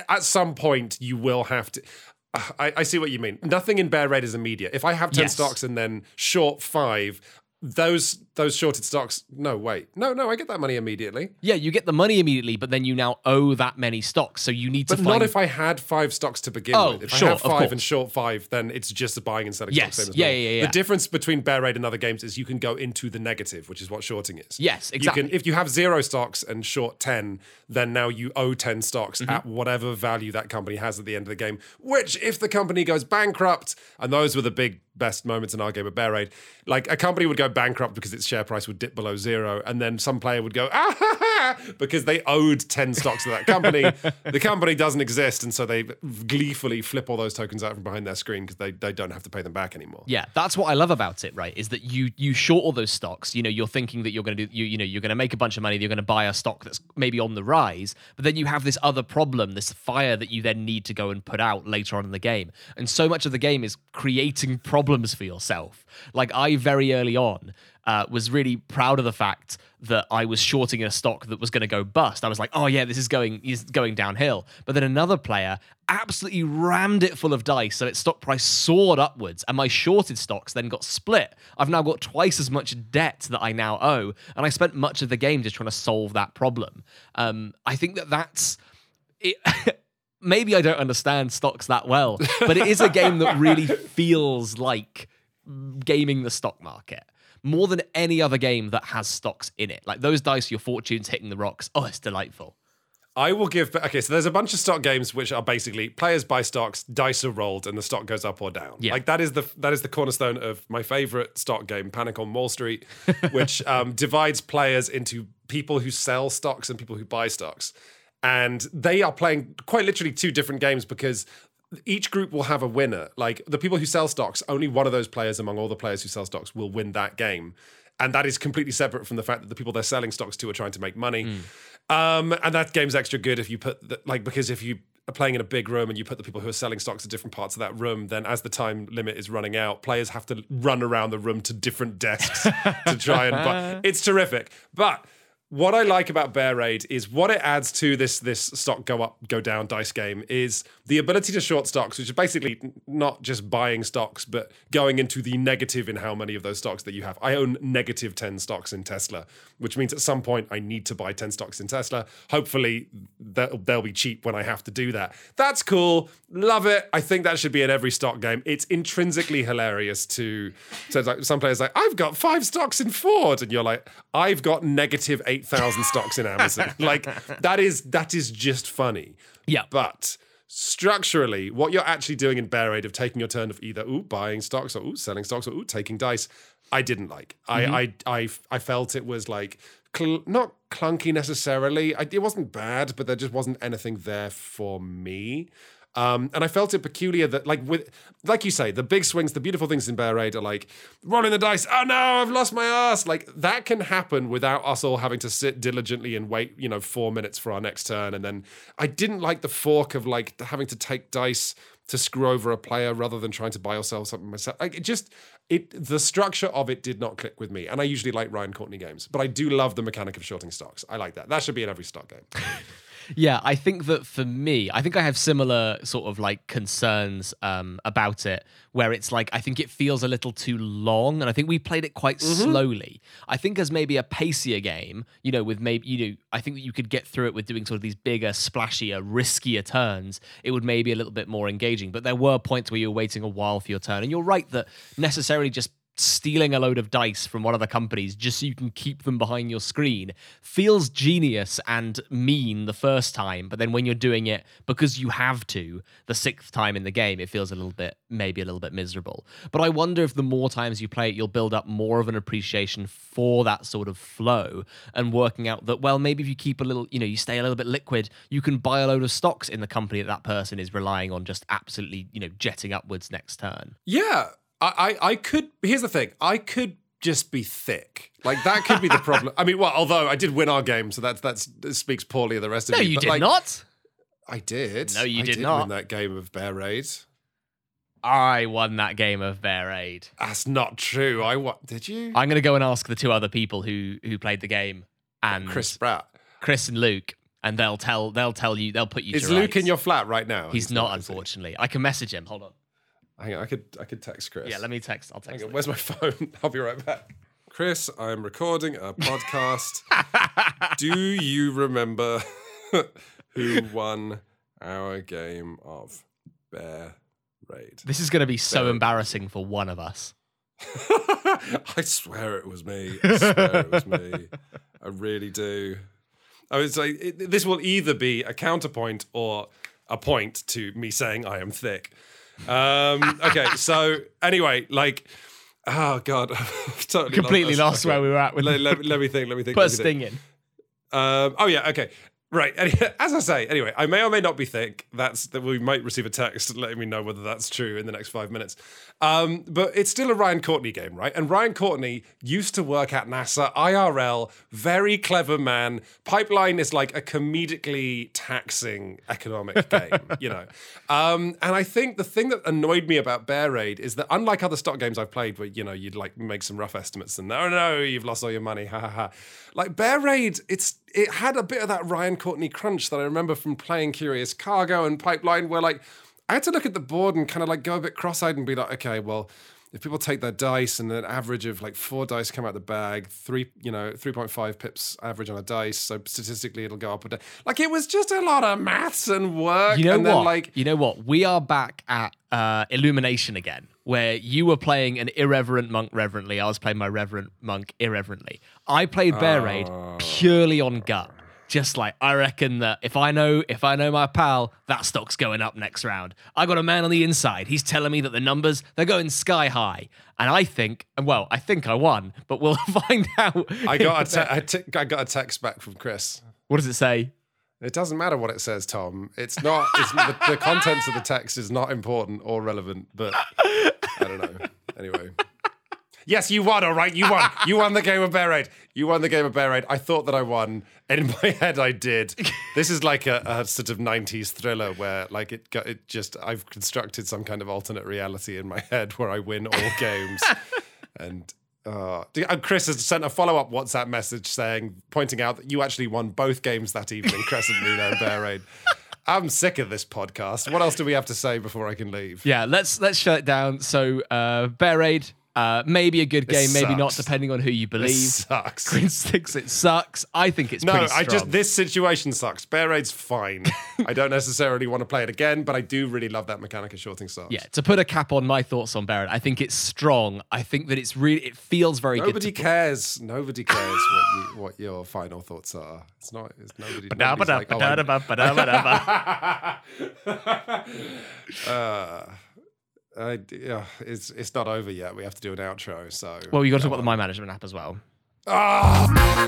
at some point you will have to. I, I see what you mean. Nothing in Bear Raid is immediate. If I have ten Yes. stocks and then short five, those those shorted stocks. No wait, no no, I get that money immediately. Yeah, you get the money immediately, but then you now owe that many stocks, so you need to But to not find. if I had five stocks to begin Oh, with. If sure, I have of five and short five, then it's just buying and selling Yes, yeah, yeah, yeah. The difference between Bear Raid and other games is you can go into the negative, which is what shorting is. Yes, You exactly. can, if you have zero stocks and short 10, then now you owe 10 stocks Mm-hmm. at whatever value that company has at the end of the game. Which, if the company goes bankrupt, and those were the big best moments in our game of Bear Raid, like a company would go bankrupt because its share price would dip below zero, and then some player would go, ah, ha, ha, because they owed 10 stocks to that company. the company doesn't exist, and so they gleefully flip all those tokens out from behind their screen because they, they don't have to pay them back anymore. Yeah, that's what I love about it, right? Is that you you short all those stocks. You know, you're thinking that you're going to do you you know you're going to make a bunch of money. You're going to buy a stock that's maybe on the rise, but then you have this other problem, this fire that you then need to go and put out later on in the game. And so much of the game is creating problems for yourself. Like I very early on uh, was really proud of the fact that I was shorting a stock that was going to go bust. I was like, oh yeah, this is going is going downhill. But then another player absolutely rammed it full of dice, so its stock price soared upwards, and my shorted stocks then got split. I've now got twice as much debt that I now owe, and I spent much of the game just trying to solve that problem. Um, I think that that's it. Maybe I don't understand stocks that well, but it is a game that really feels like gaming the stock market more than any other game that has stocks in it. Like those dice, your fortunes hitting the rocks. Oh, it's delightful. I will give. Okay, so there's a bunch of stock games which are basically players buy stocks, dice are rolled, and the stock goes up or down. Yeah. Like that is the that is the cornerstone of my favorite stock game, Panic on Wall Street, which um, divides players into people who sell stocks and people who buy stocks, and they are playing quite literally two different games because. Each group will have a winner. Like the people who sell stocks, only one of those players among all the players who sell stocks will win that game. And that is completely separate from the fact that the people they're selling stocks to are trying to make money. Um, and that game's extra good if you put the, like because if you are playing in a big room and you put the people who are selling stocks at different parts of that room, then as the time limit is running out, players have to run around the room to different desks to try and buy. It's terrific. But what I like about Bear Raid is what it adds to this this stock go up go down dice game is the ability to short stocks, which is basically not just buying stocks, but going into the negative in how many of those stocks that you have. I own negative 10 stocks in Tesla, which means at some point I need to buy 10 stocks in Tesla. Hopefully they'll, they'll be cheap when I have to do that. That's cool. Love it. I think that should be in every stock game. It's intrinsically hilarious to, to like some players like, I've got five stocks in Ford. And you're like, I've got negative 8,000 stocks in Amazon. like that is, that is just funny. Yeah. But structurally, what you're actually doing in Bear Raid of taking your turn of either ooh buying stocks or ooh selling stocks or ooh taking dice, I didn't like. I I I I felt it was like cl- not clunky necessarily. I, it wasn't bad, but there just wasn't anything there for me. Um, and I felt it peculiar that, like, with, like you say, the big swings, the beautiful things in Bear Raid are like rolling the dice. Oh no, I've lost my ass. Like that can happen without us all having to sit diligently and wait, you know, four minutes for our next turn. And then I didn't like the fork of like having to take dice to screw over a player rather than trying to buy yourself something myself. Like it just it the structure of it did not click with me. And I usually like Ryan Courtney games, but I do love the mechanic of shorting stocks. I like that. That should be in every stock game. Yeah, I think that for me, I think I have similar sort of like concerns um, about it, where it's like I think it feels a little too long, and I think we played it quite Mm-hmm. slowly. I think as maybe a pacier game, you know, with maybe you know, I think that you could get through it with doing sort of these bigger, splashier, riskier turns. It would maybe a little bit more engaging. But there were points where you were waiting a while for your turn, and you're right that necessarily just stealing a load of dice from one of the companies just so you can keep them behind your screen feels genius and mean the first time but then when you're doing it because you have to the sixth time in the game it feels a little bit maybe a little bit miserable. But i wonder if the more times you play it you'll build up more of an appreciation for that sort of flow and working out that well maybe if you keep a little you know you stay a little bit liquid you can buy a load of stocks in the company that that person is relying on just absolutely you know jetting upwards next turn. Yeah, I, I, I could. Here's the thing: I could just be thick. Like that could be the problem. I mean, well, although I did win our game, so that's that's that speaks poorly of the rest of no you. No, you did like, not I did. No, you I did Win not. that game of Bear Raid. I won that game of Bear Raid. That's not true. I what? Did you? I'm gonna go and ask the two other people who who played the game and Chris Spratt. Chris and Luke, and they'll tell they'll tell you they'll put you. Is Luke rights. in your flat right now? He's, not, is he? unfortunately. I can message him. Hold on. Hang on, I could I could text Chris. Yeah, let me text. I'll Hang text. on, where's my phone? I'll be right back. Chris, I'm recording a podcast. Do you remember who won our game of Bear Raid? This is gonna be so Bear- embarrassing for one of us. I swear it was me. I swear it was me. I really do. I was like, it, this will either be a counterpoint or a point to me saying I am thick. Um, okay, so anyway, like, oh god, I've totally Completely lost Okay. where we were at with Let, let, let me think. Let me think. put a let me think. sting in. Um, oh yeah, okay. Right. As I say, anyway, I may or may not be thick. That's that we might receive a text letting me know whether that's true in the next five minutes. Um, but it's still a Ryan Courtney game, right? And Ryan Courtney used to work at NASA IRL, very clever man. Pipeline is like a comedically taxing economic game, you know. Um, and I think the thing that annoyed me about Bear Raid is that unlike other stock games I've played, where you know you'd like make some rough estimates and oh no, you've lost all your money, ha ha ha. Like Bear Raid, it's it had a bit of that Ryan Courtney crunch that I remember from playing Curious Cargo and Pipeline, where like I had to look at the board and kind of like go a bit cross-eyed and be like, okay, well, if people take their dice and an average of like four dice come out the bag, three, you know, 3.5 pips average on a dice, so statistically it'll go up or down. Like it was just a lot of maths and work. You know and what? then like you know what? We are back at uh, Illumination again, where you were playing an irreverent monk reverently. I was playing my reverent monk irreverently. I played Bear Raid purely on gut. Just like I reckon that if I know if I know my pal, that stock's going up next round. I got a man on the inside. He's telling me that the numbers they're going sky high, and I think, and well, I think I won, but we'll find out. I got a te- I te- I got a text back from Chris. what does it say? It doesn't matter what it says, Tom. It's not. It's the, the contents of the text is not important or relevant. But I don't know. Anyway. Yes, you won. All right, you won. You won the game of Bear Raid. You won the game of Bear Raid. I thought that I won, and in my head, I did. This is like a, a sort of '90s thriller where, like, it got it just. I've constructed some kind of alternate reality in my head where I win all games, and. Uh, Chris has sent a follow-up WhatsApp message saying, pointing out that you actually won both games that evening, Crescent Moon and Bear Raid. I'm sick of this podcast. What else do we have to say before I can leave? Yeah, let's let's shut it down. So, uh, Bear Raid, uh, maybe a good game, maybe not, depending on who you believe. This sucks. Quinns thinks it sucks. I think it's No, pretty I just this situation sucks. Bear Raid's fine. I don't necessarily want to play it again, but I do really love that mechanic of shorting stars. yeah, to put a cap on my thoughts on Bear Raid, I think it's strong. I think that it's really it feels very. Nobody good. cares. Nobody cares what you, what your final thoughts are. It's not. It's nobody. nobody's like, oh, uh, I, yeah, it's it's not over yet. We have to do an outro. So well, you got to talk about the Mind Management app as well. Ah!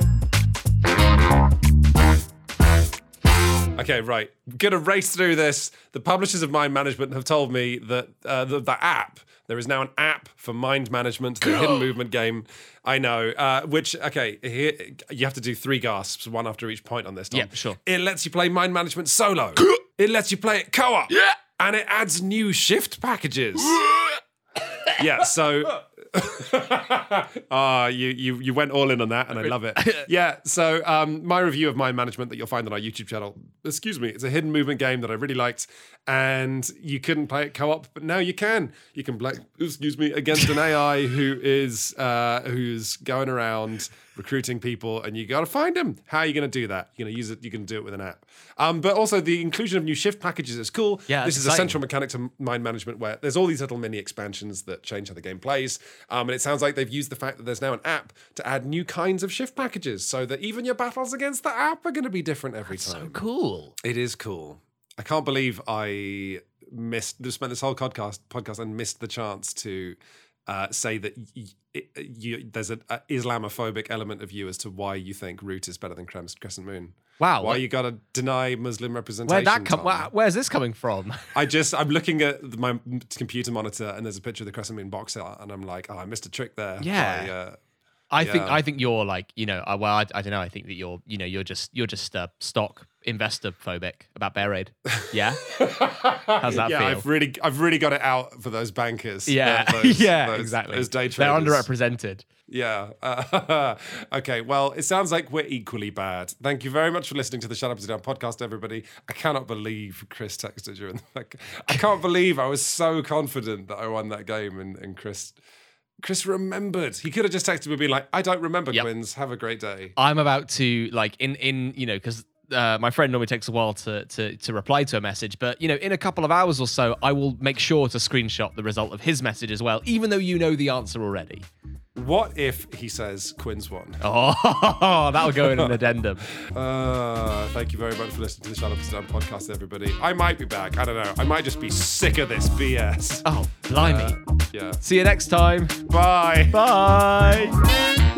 Okay, right. Gonna race through this. The publishers of Mind Management have told me that uh, the, the app, there is now an app for mind management, the hidden movement game. I know. Uh, which, okay, here you have to do three gasps, one after each point on this. Tom. Yeah, sure. It lets you play mind management solo. it lets you play it co op. Yeah. And it adds new shift packages. yeah, so Ah, you you you went all in on that, and I love it. Yeah. So um, my review of Mind Management that you'll find on our YouTube channel. Excuse me, it's a hidden movement game that I really liked, and you couldn't play it co-op, but now you can. You can play. Excuse me, against an AI who is uh, who's going around recruiting people, and you got to find them. How are you going to do that? You're going to use it. You can do it with an app. Um, but also the inclusion of new shift packages is cool. Yeah, this is a central mechanic to mind management where there's all these little mini expansions that change how the game plays. Um, and it sounds like they've used the fact that there's now an app to add new kinds of shift packages so that even your battles against the app are going to be different every time. So cool. It is cool. I can't believe I missed, spent this whole podcast, podcast and missed the chance to uh, say that y- y- you, there's an Islamophobic element of you as to why you think Root is better than Crescent Moon. Wow. Why wh- you got to deny Muslim representation? Where'd that come? Where- Where's this coming from? I just I'm looking at my computer monitor and there's a picture of the Crescent Moon box art and I'm like, oh, I missed a trick there. Yeah. by, uh, I think I think you're like you know uh, well I, I don't know I think that you're you know you're just you're just uh, stock investor phobic about Bear Raid. Yeah. How's that yeah, feel? I've really I've really got it out for those bankers. yeah. uh, those- yeah. those- exactly. Those day traders. They're underrepresented. Yeah. Uh, okay. Well, it sounds like we're equally bad. Thank you very much for listening to the Shut Up and Sit Down podcast, everybody. I cannot believe Chris texted you. In the, I can't believe I was so confident that I won that game, and, and Chris. Chris remembered. He could have just texted me, being like, "I don't remember, Yep. Quinns. Have a great day." I'm about to like in in you know because uh, my friend normally takes a while to, to to reply to a message, but you know in a couple of hours or so, I will make sure to screenshot the result of his message as well, even though you know the answer already. What if he says Quinns won? Oh, that'll go in an addendum. Uh, thank you very much for listening to the Shut Up and podcast, everybody. I might be back. I don't know. I might just be sick of this BS. Oh, blimey! Yeah. See you next time. Bye. Bye.